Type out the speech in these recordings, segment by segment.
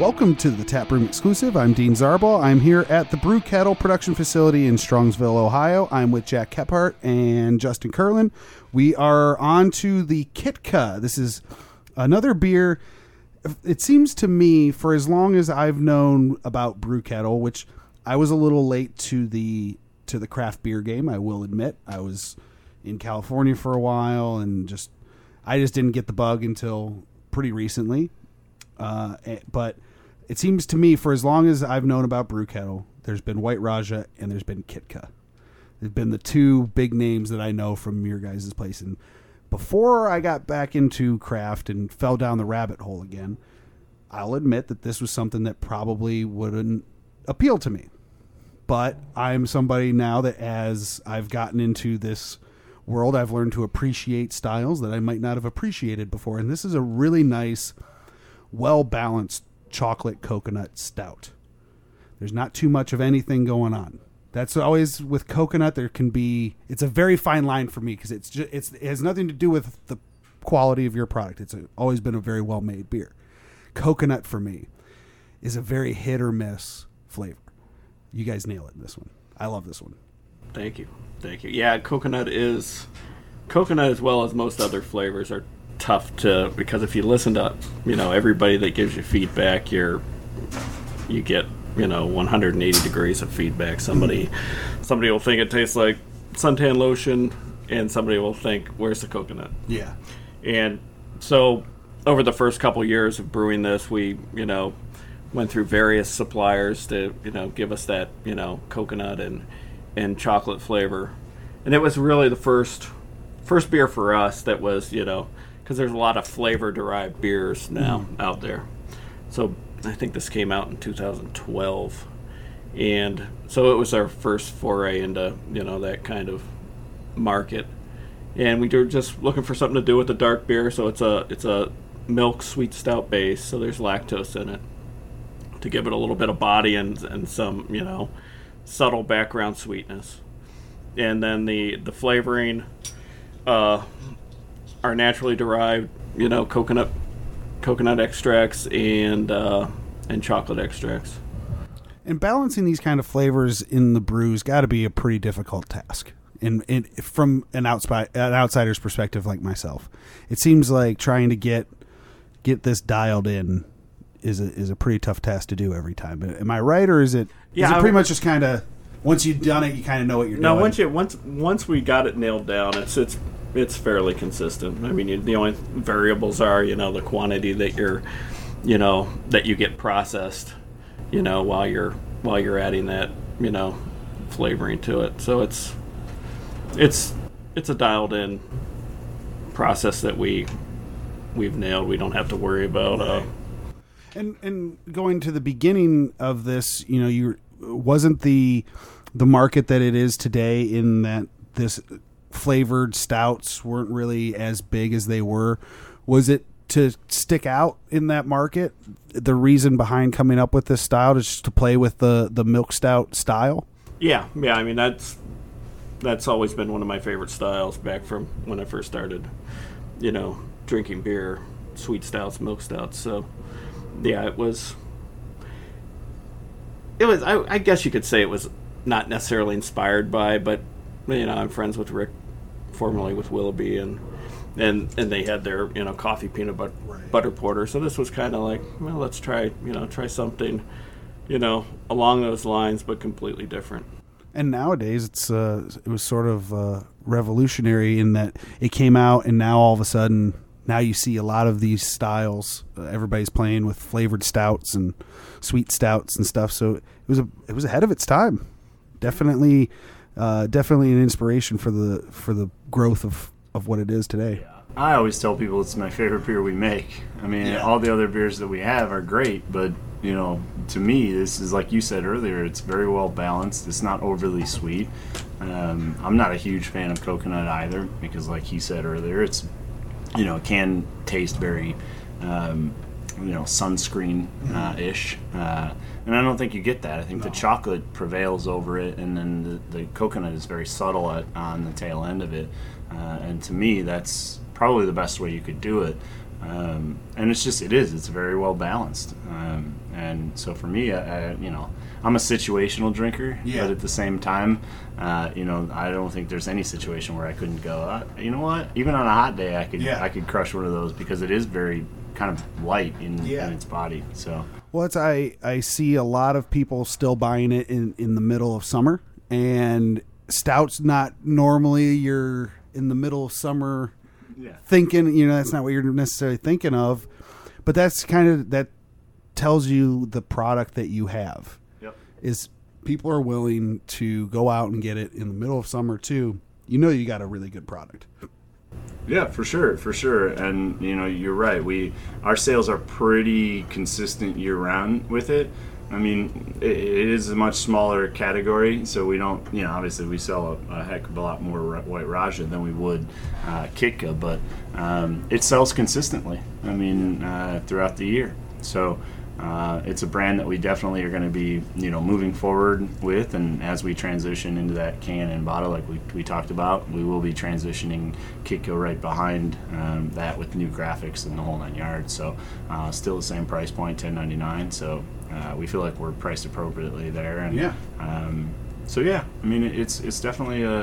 Welcome to the Taproom Exclusive. I'm Dean Zarbaugh. I'm here at the Brew Kettle production facility in Strongsville, Ohio. I'm with Jack Kephart and Justin Kerlin. We are on to the Kitka. This is another beer. It seems to me, for as long as I've known about Brew Kettle, which I was a little late to the to the craft beer game, I will admit. I was in California for a while and just I just didn't get the bug until pretty recently. Uh, eh, but it seems to me, for as long as I've known about Brew Kettle, there's been White Raja and there's been Kitka. There's been the two big names that I know from your guys' place. And before I got back into craft and fell down the rabbit hole again, I'll admit that this was something that probably wouldn't appeal to me. But I'm somebody now that as I've gotten into this world, I've learned to appreciate styles that I might not have appreciated before. And this is a really nice, well balanced chocolate coconut stout. There's not too much of anything going on. That's always with coconut. There can be. It's a very fine line for me because it's just it's it has nothing to do with the quality of your product. It's a, always been a very well made beer. Coconut for me is a very hit or miss flavor. You guys nail it in this one. I love this one. Thank you, thank you. Yeah, coconut is coconut as well as most other flavors are tough to because if you listen to you know everybody that gives you feedback, you're you get you know 180 degrees of feedback. Somebody somebody will think it tastes like suntan lotion, and somebody will think where's the coconut? Yeah. And so over the first couple years of brewing this, we you know went through various suppliers to you know give us that you know coconut and and chocolate flavor, and it was really the first first beer for us that was you know because there's a lot of flavor derived beers now mm. out there. So I think this came out in 2012, and so it was our first foray into you know that kind of market, and we were just looking for something to do with the dark beer. So it's a it's a milk sweet stout base, so there's lactose in it to give it a little bit of body and and some you know subtle background sweetness, and then the the flavoring. Uh, are naturally derived, you know, coconut coconut extracts and uh, and chocolate extracts. And balancing these kind of flavors in the brews got to be a pretty difficult task. And, from an outside an outsider's perspective, like myself, it seems like trying to get get this dialed in is a, is a pretty tough task to do every time. Am I right, or is it? Yeah, is it pretty much just kind of once you've done it, you kind of know what you're no, doing. No, once you once once we got it nailed down, it's it's it's fairly consistent. I mean, the only variables are you know the quantity that you're you know that you get processed you know while you're while you're adding that you know flavoring to it. So it's it's it's a dialed in process that we we've nailed. We don't have to worry about. Uh, and and going to the beginning of this, you know, you wasn't the the market that it is today in that this flavored stouts weren't really as big as they were. Was it to stick out in that market? The reason behind coming up with this style is just to play with the the milk stout style. Yeah, yeah. I mean that's that's always been one of my favorite styles back from when I first started. You know, drinking beer, sweet stouts, milk stouts. So yeah, it was. It was. I, I guess you could say it was not necessarily inspired by, but you know, I'm friends with Rick formerly with Willoughby, and and and they had their you know coffee peanut butter, right. butter porter. So this was kind of like, well, let's try you know try something, you know, along those lines, but completely different. And nowadays, it's uh, it was sort of uh, revolutionary in that it came out, and now all of a sudden, now you see a lot of these styles. Uh, everybody's playing with flavored stouts and sweet stouts and stuff. So it was a it was ahead of its time. Definitely uh, definitely an inspiration for the for the growth of of what it is today. Yeah. I always tell people it's my favorite beer we make. I mean, yeah. all the other beers that we have are great, but you know, to me, this is like you said earlier. It's very well balanced. It's not overly sweet. Um, I'm not a huge fan of coconut either because, like he said earlier, it's you know, it can taste very um, you know sunscreen uh, ish. Uh, and I don't think you get that. I think no. the chocolate prevails over it, and then the, the coconut is very subtle at, on the tail end of it. Uh, and to me, that's probably the best way you could do it. Um, and it's just it is it's very well balanced. Um, and so for me, I, I, you know, I'm a situational drinker, Yeah. but at the same time, uh, you know, I don't think there's any situation where I couldn't go. Uh, you know what? Even on a hot day, I could Yeah. I could crush one of those because it is very kind of light in, Yeah. in its body. So Well, it's I I see a lot of people still buying it in in the middle of summer, and stouts not normally you're in the middle of summer yeah, thinking you know that's not what you're necessarily thinking of, but that's kind of that tells you the product that you have yep. is people are willing to go out and get it in the middle of summer too. You know you got a really good product. Yeah, for sure, for sure. And you know, you're right. We our sales are pretty consistent year round with it. I mean, it, it is a much smaller category, so we don't, you know, obviously we sell a, a heck of a lot more White Raja than we would uh, Kitka, but um, it sells consistently. I mean, uh, throughout the year. So uh, it's a brand that we definitely are going to be, you know, moving forward with, and as we transition into that can and bottle, like we, we talked about, we will be transitioning Kitka right behind um, that with new graphics and the whole nine yards. So uh, still the same price point, ten ninety nine. So uh, we feel like we're priced appropriately there, and Yeah. um, so yeah, I mean, it's it's definitely a,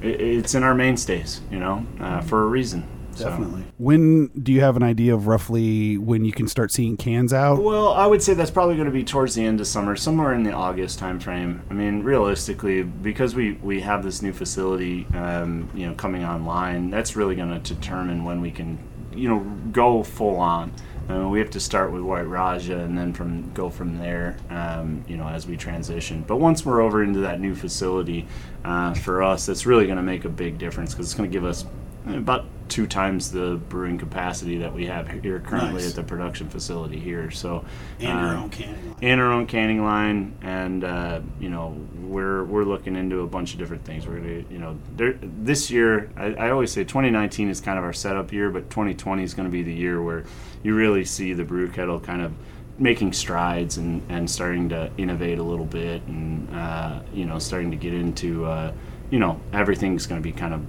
it, it's in our mainstays, you know, uh, for a reason. So- Definitely. When do you have an idea of roughly when you can start seeing cans out? Well, I would say that's probably going to be towards the end of summer, somewhere in the August timeframe. I mean, realistically, because we, we have this new facility, um, you know, coming online, that's really going to determine when we can, you know, go full on. Uh, we have to start with White Raja and then from go from there, um, you know, as we transition. But once we're over into that new facility, uh, for us, that's really going to make a big difference because it's going to give us about two times the brewing capacity that we have here currently Nice. at the production facility here. So uh, canning line. and our own canning line, and uh, you know we're we're looking into a bunch of different things. We're gonna you know there, this year I, I always say 2019 is kind of our setup year, but 2020 is going to be the year where you really see the brew kettle kind of making strides and, and starting to innovate a little bit, and uh, you know starting to get into uh, you know everything's going to be kind of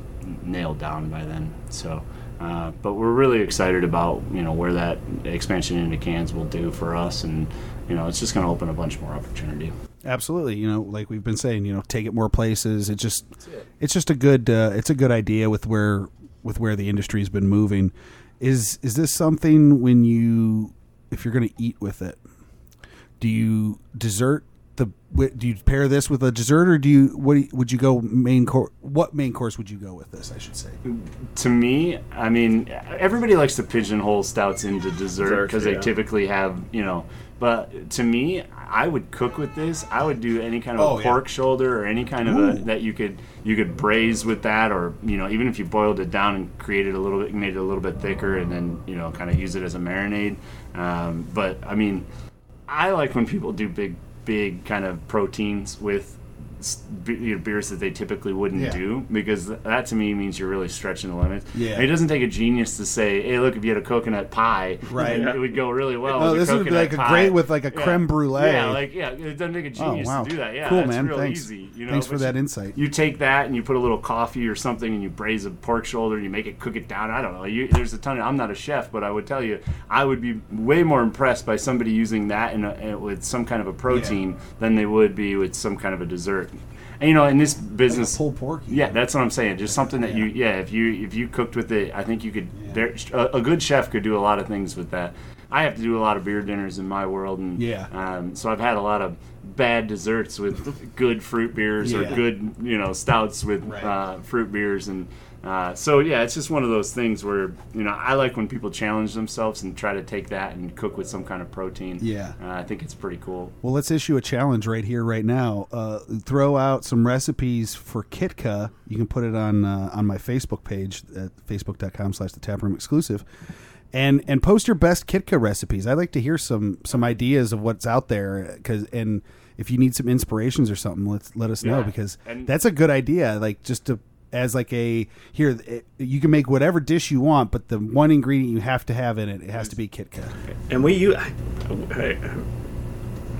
nailed down by then. So. Uh, but we're really excited about you know where that expansion into cans will do for us, and you know it's just going to open a bunch more opportunity. Absolutely. You know, like we've been saying, you know, take it more places. It just it's just a good uh, it's a good idea with where with where the industry's been moving. Is is this something when you if you're going to eat with it? Do you dessert the wi- do you pair this with a dessert or do you what do you- would you go main course what main course would you go with this, I should say? To me, I mean, everybody likes to pigeonhole stouts into dessert Desserts, because they typically have you know. But to me, I would cook with this. I would do any kind of Oh, a yeah. pork shoulder or any kind of a, that you could you could braise with that, or you know, even if you boiled it down and created a little bit, made it a little bit thicker, and then you know, kind of use it as a marinade. Um, but I mean, I like when people do big, big kind of proteins with s- be- you know, beers that they typically wouldn't Yeah. do because that to me means you're really stretching the limits. Yeah. It doesn't take a genius to say, "Hey, look, if you had a coconut pie, Right. it would go really well." Oh, with a this would be like a great with like a Yeah. creme brulee. Yeah, like yeah, it doesn't take a oh, genius wow. to do that. Yeah, Cool, that's man. real Thanks. easy. You know, Thanks for but that you- insight. You take that and you put a little coffee or something, and you braise a pork shoulder, and you make it cook it down. I don't know. You, there's a ton. Of, I'm not a chef, but I would tell you, I would be way more impressed by somebody using that in a, in- with some kind of a protein than they would be with some kind of a dessert. And you know, in this business, pulled pork. yeah, that's what I'm saying. Just something that you, yeah, if you if you cooked with it, I think you could. There, a, a good chef could do a lot of things with that. I have to do a lot of beer dinners in my world, and Yeah. um, so I've had a lot of bad desserts with good fruit beers or good, you know, stouts with Right. uh, fruit beers, and uh, so yeah, it's just one of those things where you know I like when people challenge themselves and try to take that and cook with some kind of protein. Yeah. uh, I think it's pretty cool. Well, let's issue a challenge right here, right now. Uh, throw out some recipes for Kitka. You can put it on uh, on my Facebook page at facebook.com slash the taproom exclusive. And and post your best Kitka recipes. I'd like to hear some some ideas of what's out there. Cause and if you need some inspirations or something, let's let us know because and- that's a good idea. Like just to as like a here it, you can make whatever dish you want, but the one ingredient you have to have in it it has to be Kitka. And we use. I, I,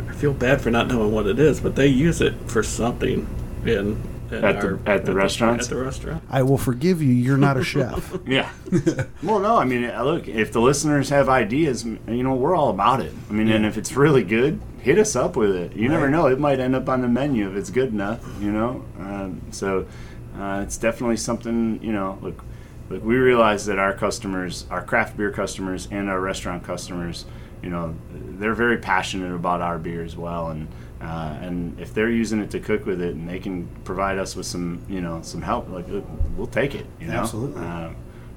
I feel bad for not knowing what it is, but they use it for something in at, At the- our- at the restaurants? At the restaurant. I will forgive you. You're not a chef. Yeah. well, no, I mean, uh, look, if the listeners have ideas, you know, we're all about it. I mean, and if it's really good, hit us up with it. You never know; it might end up on the menu if it's good enough. You know, um, so uh, it's definitely something. You know, look, look, we realize that our customers, our craft beer customers, and our restaurant customers, you know, they're very passionate about our beer as well, and. Uh, and if they're using it to cook with it, and they can provide us with some, you know, some help, like we'll take it. You know, Absolutely. Uh,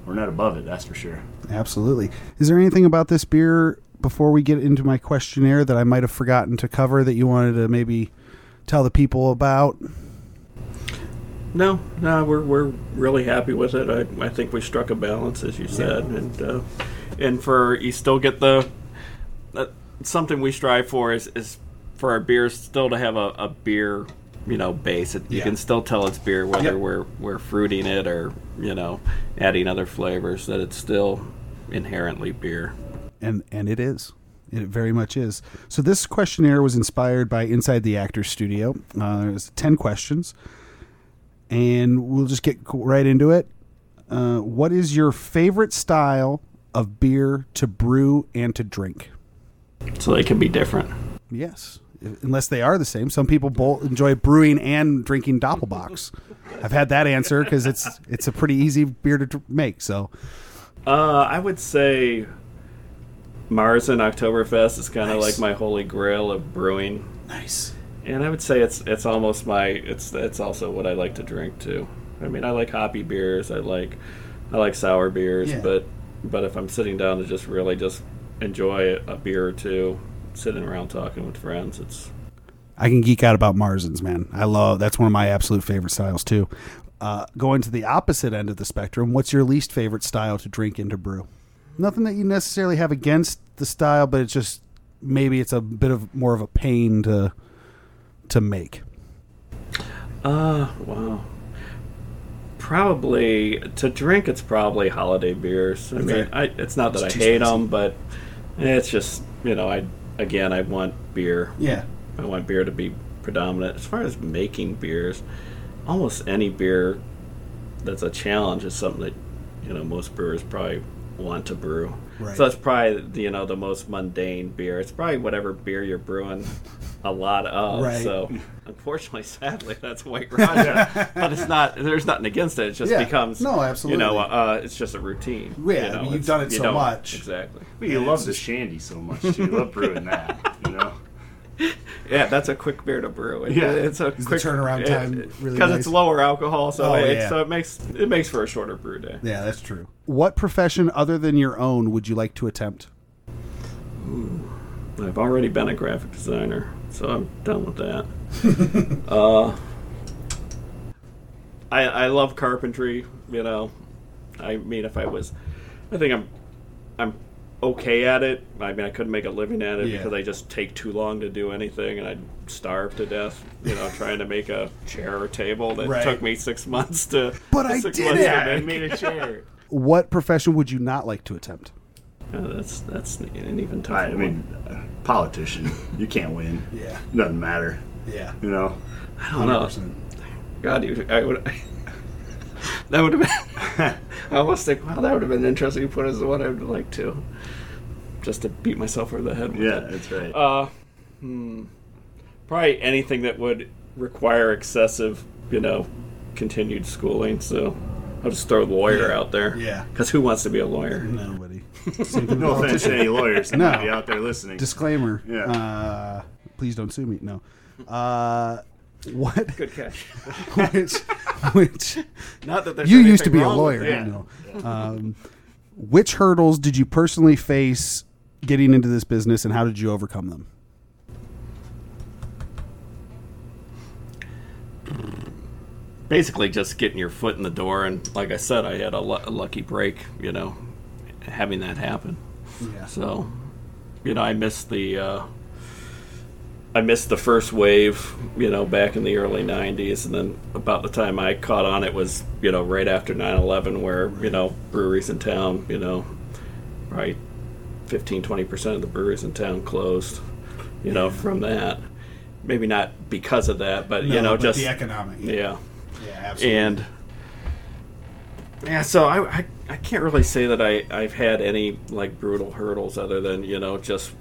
we're not above it, that's for sure. Absolutely. Is there anything about this beer before we get into my questionnaire that I might have forgotten to cover that you wanted to maybe tell the people about? No, no, we're we're really happy with it. I, I think we struck a balance, as you said, and uh, and for you still get the uh, something we strive for is is for our beers still to have a, a beer you know base. It, You Yeah. can still tell it's beer whether Yep. we're we're fruiting it or you know adding other flavors. That it's still inherently beer. and and it is it very much is so this questionnaire was inspired by inside the actors studio uh, there's 10 questions and we'll just get right into it uh, what is your favorite style of beer to brew and to drink So they can be different. yes unless they are the same some people both enjoy brewing and drinking doppelbocks i've had that answer because it's it's a pretty easy beer to make so Uh, I would say Marzen Oktoberfest is kind of Nice. like my holy grail of brewing. nice And I would say it's it's almost my it's it's also what I like to drink too. I mean, I like hoppy beers. I like I like sour beers, Yeah. but but if I'm sitting down to just really just enjoy a beer or two, sitting around talking with friends, it's I can geek out about Marzens, man. I love that's one of my absolute favorite styles too. Uh, going to the opposite end of the spectrum, what's your least favorite style to drink and to brew? Nothing that you necessarily have against the style, but it's just maybe it's a bit of more of a pain to to make. uh wow. Probably to drink, it's probably holiday beers. I mean, I, it's not that It's I hate spicy. them, but it's just you know, I again, I want beer. Yeah, I want beer to be predominant. As far as making beers, almost any beer that's a challenge is something that you know most brewers probably want to brew. Right. So that's probably you know the most mundane beer. It's probably whatever beer you're brewing a lot of. Right. So unfortunately, sadly, that's White Raja. but it's not. There's nothing against it. It just Yeah. becomes No, absolutely. You absolutely. know, uh, it's just a routine. Yeah, you I know, mean, you've done it you so much. Exactly. Well, you Yeah, love it's the just- shandy so much. too. You love brewing that, you know? Yeah, that's a quick beer to brew. It- Yeah. it's a Is the quick turnaround time really because nice? it's lower alcohol, so Oh, it, yeah. so it makes it makes for a shorter brew day. yeah, that's true. What profession other than your own would you like to attempt? I've already been a graphic designer, so I'm done with that. uh, I I love carpentry. You know, I mean, if I was, I think I'm I'm okay at it. I mean, I couldn't make a living at it Yeah. because I just take too long to do anything, and I'd starve to death. You know, trying to make a chair or table that Right. took me six months to. But I six did it! Yeah, I made a chair. What profession would you not like to attempt? Yeah, that's that's an even tougher I, I one. mean, uh, politician. You can't win. Yeah, Doesn't matter. yeah, You know? I don't know. God, you, I would. that would have been. I almost think, wow, that would have been interesting to put as the one I would like to, just to beat myself over the head with Yeah, it. that's right. Uh, hmm, probably anything that would require excessive, you know, continued schooling. So I'll just throw lawyer Yeah. out there. Yeah. Because who wants to be a lawyer? Nobody. Same thing no offense to any lawyers that No. might be out there listening. Disclaimer. Yeah. Uh, please don't sue me. No. Uh, what? Good catch. which? Which? Not that there's You used to be a lawyer. Yeah. you know. Um, which hurdles did you personally face getting into this business, and how did you overcome them? basically just getting your foot in the door and like i said i had a, lu- a lucky break you know having that happen Yeah. so you know i missed the uh, i missed the first wave you know back in the early 90s and then about the time i caught on it was you know right after 9-11 where you know breweries in town you know right 15 20% of the breweries in town closed you know from that maybe not because of that but you know just the economic. yeah. Yeah, absolutely. And yeah, so I, I I can't really say that I I've had any like brutal hurdles other than you know just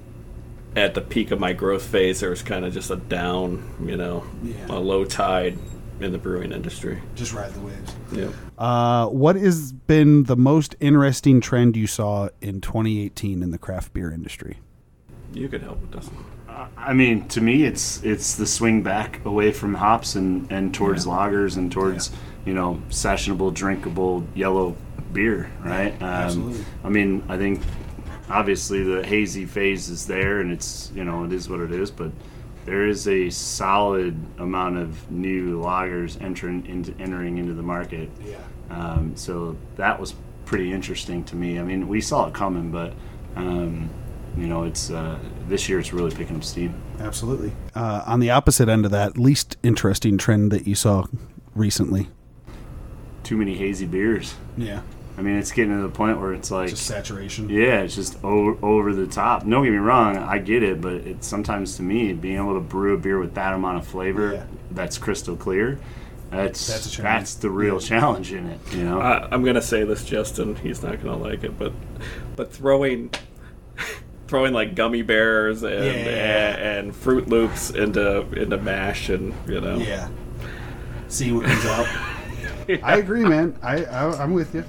at the peak of my growth phase there was kind of just a down you know Yeah. a low tide in the brewing industry. just ride the waves. Yeah. Uh, what has been the most interesting trend you saw in 2018 in the craft beer industry? You could help with this. one. I mean, to me, it's it's the swing back away from hops and, and towards lagers and towards you know sessionable, drinkable yellow beer, right? Um, absolutely. I mean, I think obviously the hazy phase is there, and it's you know it is what it is, but there is a solid amount of new lagers entering into entering into the market. Yeah. Um, so that was pretty interesting to me. I mean, we saw it coming, but um, you know, it's uh, this year it's really picking up steam. Absolutely. Uh, on the opposite end of that, least interesting trend that you saw recently. Too many hazy beers. Yeah. I mean, it's getting to the point where it's like, Just saturation. yeah, it's just over, over the top. Don't get me wrong, I get it, but it's sometimes to me being able to brew a beer with that amount of flavor Yeah. that's crystal clear. That's That's that's, the real challenge in it. You know, I, I'm gonna say this, Justin. He's not gonna like it, but but throwing throwing like gummy bears and Yeah. and, and Fruit Loops into into mash and you know Yeah. See what comes out. I agree, man. I, I I'm with you.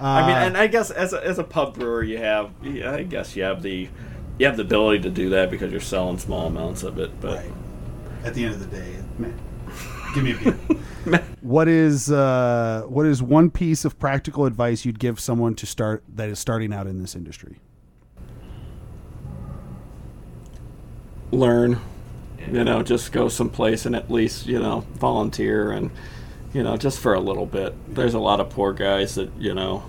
Uh, I mean, and I guess as a, as a pub brewer, you have, I guess you have the, you have the ability to do that because you're selling small amounts of it. But Right. At the end of the day, man, give me a beer. what is uh, what is one piece of practical advice you'd give someone to start that is starting out in this industry? learn, you know, just go someplace and at least you know volunteer and, you know, just for a little bit. There's a lot of poor guys that you know,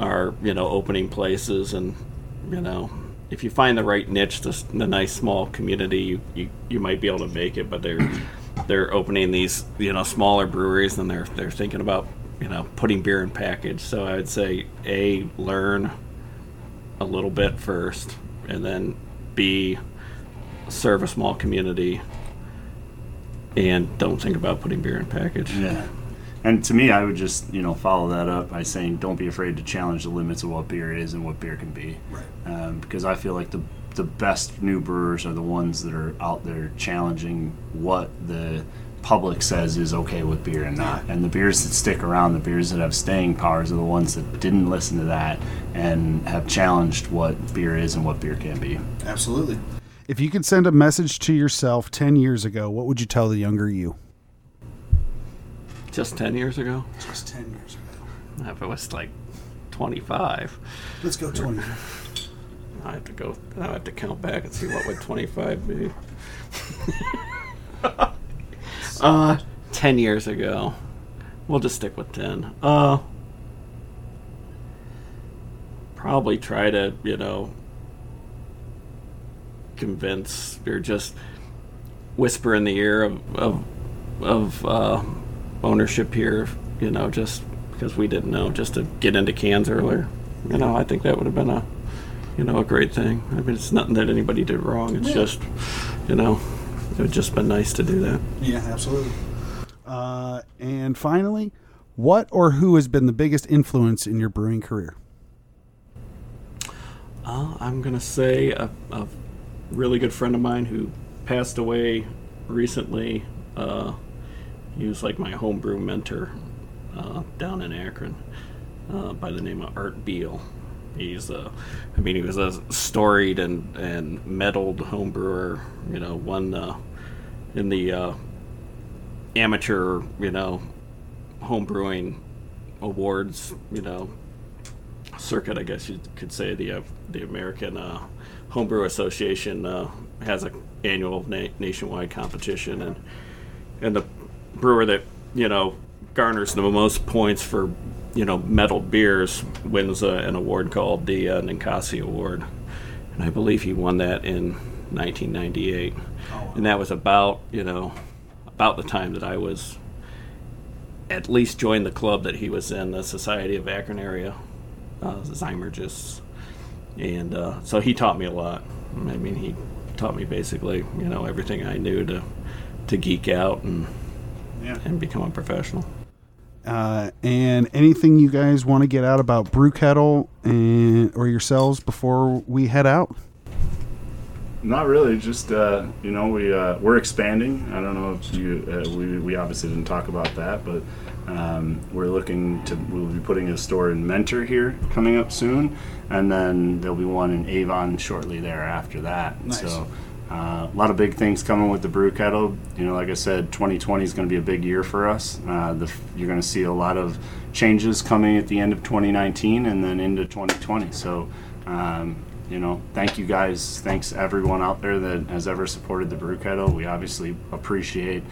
are you know opening places and, you know. If you find the right niche, the, the nice small community, you, you, you might be able to make it. But they're they're opening these you know smaller breweries and they're they're thinking about you know putting beer in package. So I would say a learn a little bit first, and then b serve a small community, and don't think about putting beer in package. Yeah. And to me, I would just you know follow that up by saying, don't be afraid to challenge the limits of what beer is and what beer can be. Right. Um, because I feel like the the best new brewers are the ones that are out there challenging what the public says is okay with beer and not. And the beers that stick around, the beers that have staying powers, are the ones that didn't listen to that and have challenged what beer is and what beer can be. Absolutely. If you could send a message to yourself 10 years ago, what would you tell the younger you? Just ten years ago, Just 10 years ago. if it was like twenty-five, Let's go 20. I have to go. I have to count back and see what would twenty-five be. uh, ten years ago. We'll just stick with ten. Uh, probably try to you know convince or just whisper in the ear of of, of uh, ownership here. You know, just because we didn't know, just to get into cans earlier. You know, I think that would have been a you know, a great thing. I mean, it's nothing that anybody did wrong. It's just, you know, it would just been nice to do that. Yeah, absolutely. Uh, and finally, what or who has been the biggest influence in your brewing career? Uh, I'm gonna say a, a really good friend of mine who passed away recently. Uh, he was like my homebrew mentor uh, down in Akron uh, by the name of Art Beal. He's, uh, I mean, he was a storied and and medaled homebrewer. You know, won uh, in the uh, amateur, you know, homebrewing awards. You know, circuit, I guess you could say. The uh, the American uh, Homebrew Association uh, has a annual na- nationwide competition, and and the brewer that you know garners the most points for you know medaled beers wins uh, an award called the uh, Ninkasi Award, and I believe he won that in 1998, and that was about you know about the time that I was at least joined the club that he was in, the Society of Akron area uh, Zymurgists, and uh, so he taught me a lot. I mean, he taught me basically, you know, everything I knew to to geek out and Yeah. and become a professional. Uh, and anything you guys want to get out about Brew Kettle and or yourselves before we head out? Not really. Just uh, you know, we uh, we're expanding. I don't know if you uh, we we obviously didn't talk about that, but um, we're looking to we'll be putting a store in Mentor here coming up soon, and then there'll be one in Avon shortly thereafter that. Nice. So. Uh, a lot of big things coming with the brew kettle. You know, like I said, 2020 is going to be a big year for us. Uh, the, you're going to see a lot of changes coming at the end of 2019 and then into 2020. So, um, you know, thank you guys. Thanks everyone out there that has ever supported the brew kettle. We obviously appreciate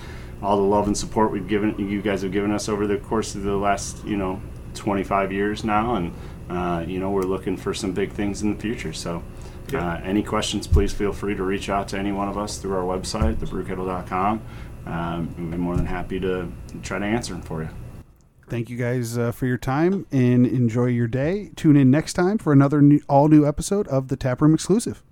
all the love and support we've given you guys have given us over the course of the last, you know, 25 years now, and uh, you know we're looking for some big things in the future. So, uh, any questions, please feel free to reach out to any one of us through our website, thebrewkettle.com. Um, we'd be more than happy to try to answer them for you. Thank you guys uh, for your time and enjoy your day. Tune in next time for another new, all new episode of the Taproom Exclusive.